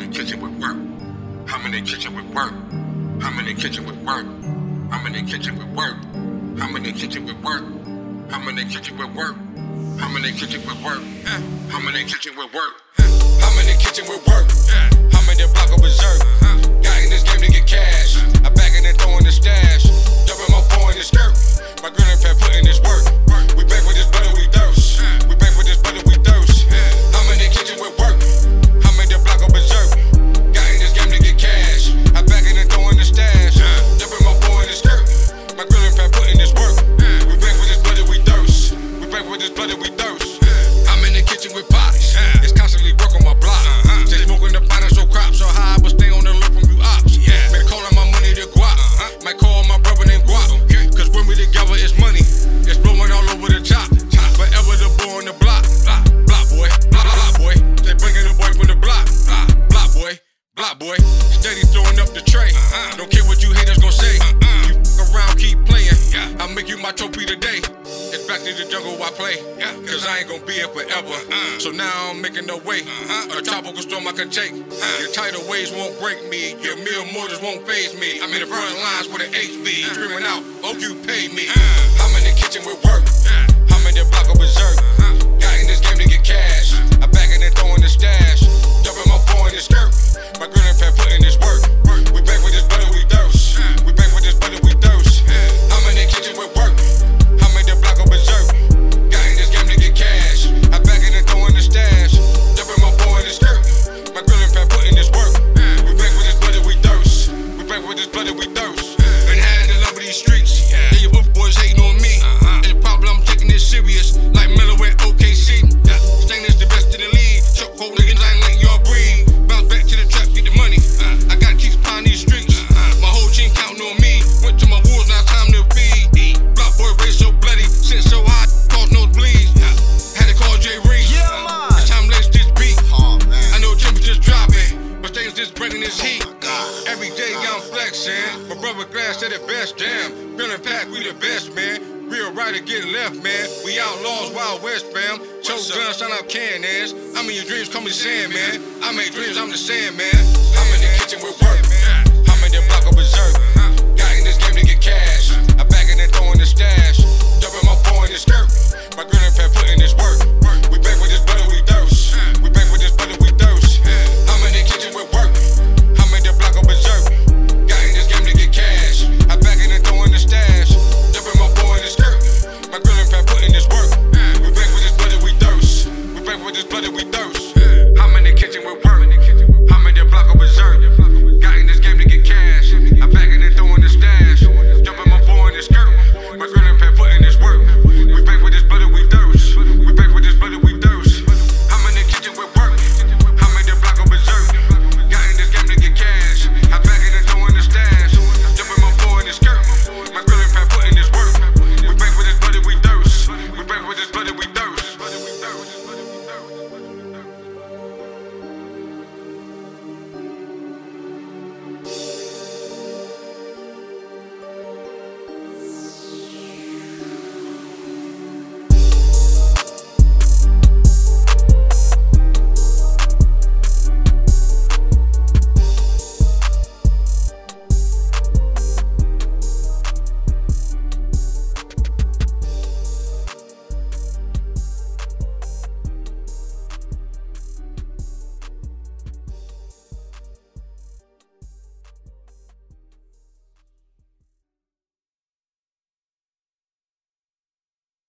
kitchen with work. I'm in the kitchen with work. I'm in the kitchen with work. I'm in the kitchen with work. I'm in the kitchen with work. I'm in the kitchen with work. I'm in the kitchen with work. I'm in the kitchen with work. I'm in the kitchen with work. I'm in the block of berserk. Got in this game to get cash. Boy. Steady throwing up the tray. Don't care what you haters gon' say. You fuck around, keep playing. I'll make you my trophy today. It's back to the jungle I play. Yeah. Cause I ain't gon' be here forever. So now I'm making no way. A tropical storm I can take. Your tidal waves won't break me. Your meal mortars won't faze me. I'm in the front lines with an HB. Screaming out, oh, you pay me. I'm in the kitchen with work. over these streets. Yeah, yeah your boys hating I'm. My brother Glass said it best, damn. Feeling pack, we the best, man. Real rider get left, man. We outlaws, Wild West, fam. Choke guns, sign up cannons. I'm in your dreams, call me Sandman. I make dreams, I'm the Sandman. I'm in the kitchen with work.